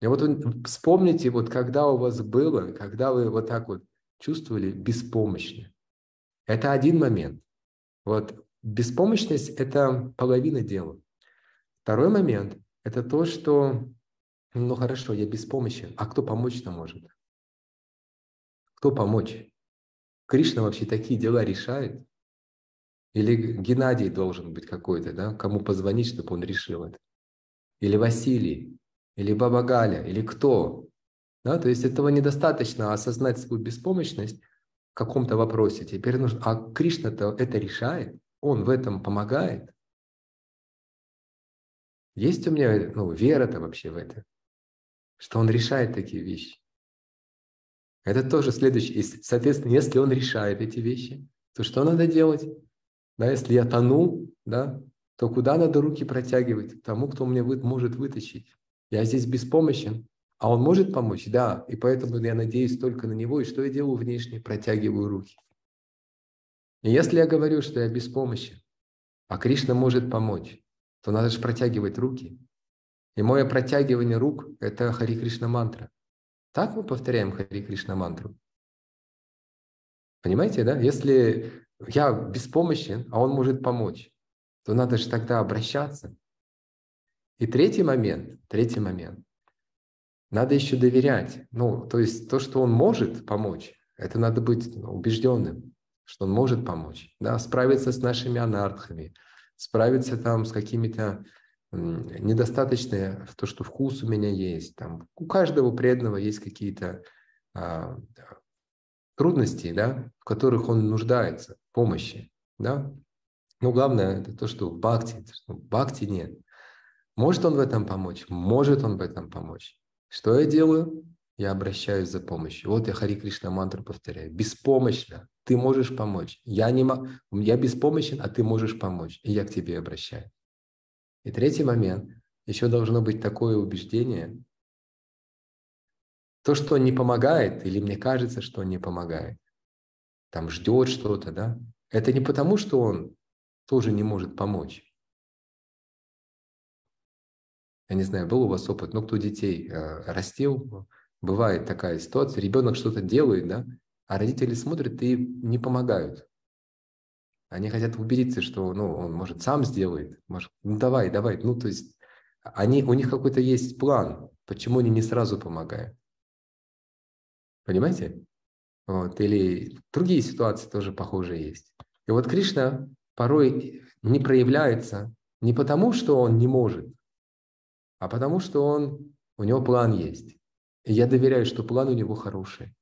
И вот вспомните, вот когда у вас было, когда вы вот так вот чувствовали беспомощно. Это один момент. Вот беспомощность – это половина дела. Второй момент – это то, что, ну хорошо, я беспомощен, а кто помочь-то может? Кто помочь? Кришна вообще такие дела решает? Или Геннадий должен быть какой-то, да? Кому позвонить, чтобы он решил это? Или Василий? Или Баба Галя? Или кто? Да? То есть этого недостаточно осознать свою беспомощность в каком-то вопросе. Теперь нужно... А Кришна-то это решает? Он в этом помогает? Есть у меня ну, вера-то вообще в это, что он решает такие вещи. Это тоже следующее. Соответственно, если он решает эти вещи, то что надо делать? Да, если я тону, да, то куда надо руки протягивать? Тому, кто мне вы, может вытащить. Я здесь беспомощен, а он может помочь? Да, и поэтому я надеюсь только на него. И что я делаю внешне? Протягиваю руки. И если я говорю, что я беспомощен, а Кришна может помочь, то надо же протягивать руки. И мое протягивание рук – это Хари Кришна мантра. Так мы повторяем Хари Кришна мантру. Понимаете, да? Если я беспомощен, а он может помочь, то надо же тогда обращаться. И третий момент, третий момент. Надо еще доверять. Ну, то есть то, что он может помочь, это надо быть убежденным, что он может помочь. Да, справиться с нашими анархами, справиться там с какими-то недостаточные, то, что вкус у меня есть. Там, у каждого преданного есть какие-то а, трудности, да, в которых он нуждается, помощи. Да? Но главное это то, что в бхакти, в бхакти нет. Может он в этом помочь? Может он в этом помочь. Что я делаю? Я обращаюсь за помощью. Вот я Хари Кришна мантру повторяю. Беспомощно. Ты можешь помочь. Я, не, я беспомощен, а ты можешь помочь. И я к тебе обращаюсь. И третий момент, еще должно быть такое убеждение, то, что не помогает, или мне кажется, что не помогает, там ждет что-то, да, это не потому, что он тоже не может помочь. Я не знаю, был у вас опыт, но кто детей э, растил, бывает такая ситуация, ребенок что-то делает, да, а родители смотрят и не помогают. Они хотят убедиться, что ну, он, может, сам сделает. Может, ну, давай, давай. Ну, то есть они, у них какой-то есть план, почему они не сразу помогают. Понимаете? Вот. Или другие ситуации тоже похожие есть. И вот Кришна порой не проявляется не потому, что он не может, а потому, что он, у него план есть. И я доверяю, что план у него хороший.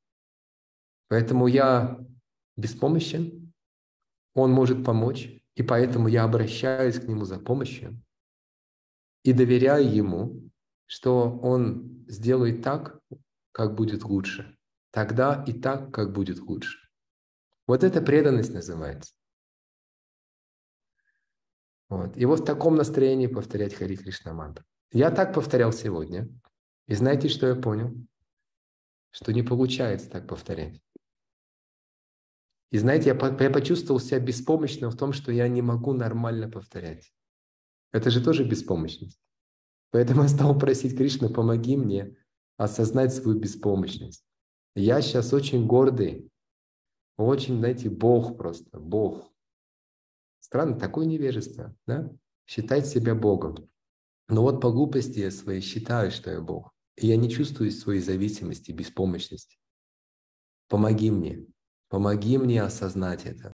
Поэтому я беспомощен, он может помочь, и поэтому я обращаюсь к Нему за помощью и доверяю Ему, что Он сделает так, как будет лучше. Тогда и так, как будет лучше. Вот это преданность называется. Вот. И вот в таком настроении повторять Хари Кришна мантру. Я так повторял сегодня. И знаете, что я понял? Что не получается так повторять. И знаете, я, я почувствовал себя беспомощным в том, что я не могу нормально повторять. Это же тоже беспомощность. Поэтому я стал просить Кришну, помоги мне осознать свою беспомощность. Я сейчас очень гордый, очень, знаете, Бог просто, Бог. Странно, такое невежество, да? Считать себя Богом. Но вот по глупости я своей считаю, что я Бог. И я не чувствую своей зависимости, беспомощности. Помоги мне. Помоги мне осознать это.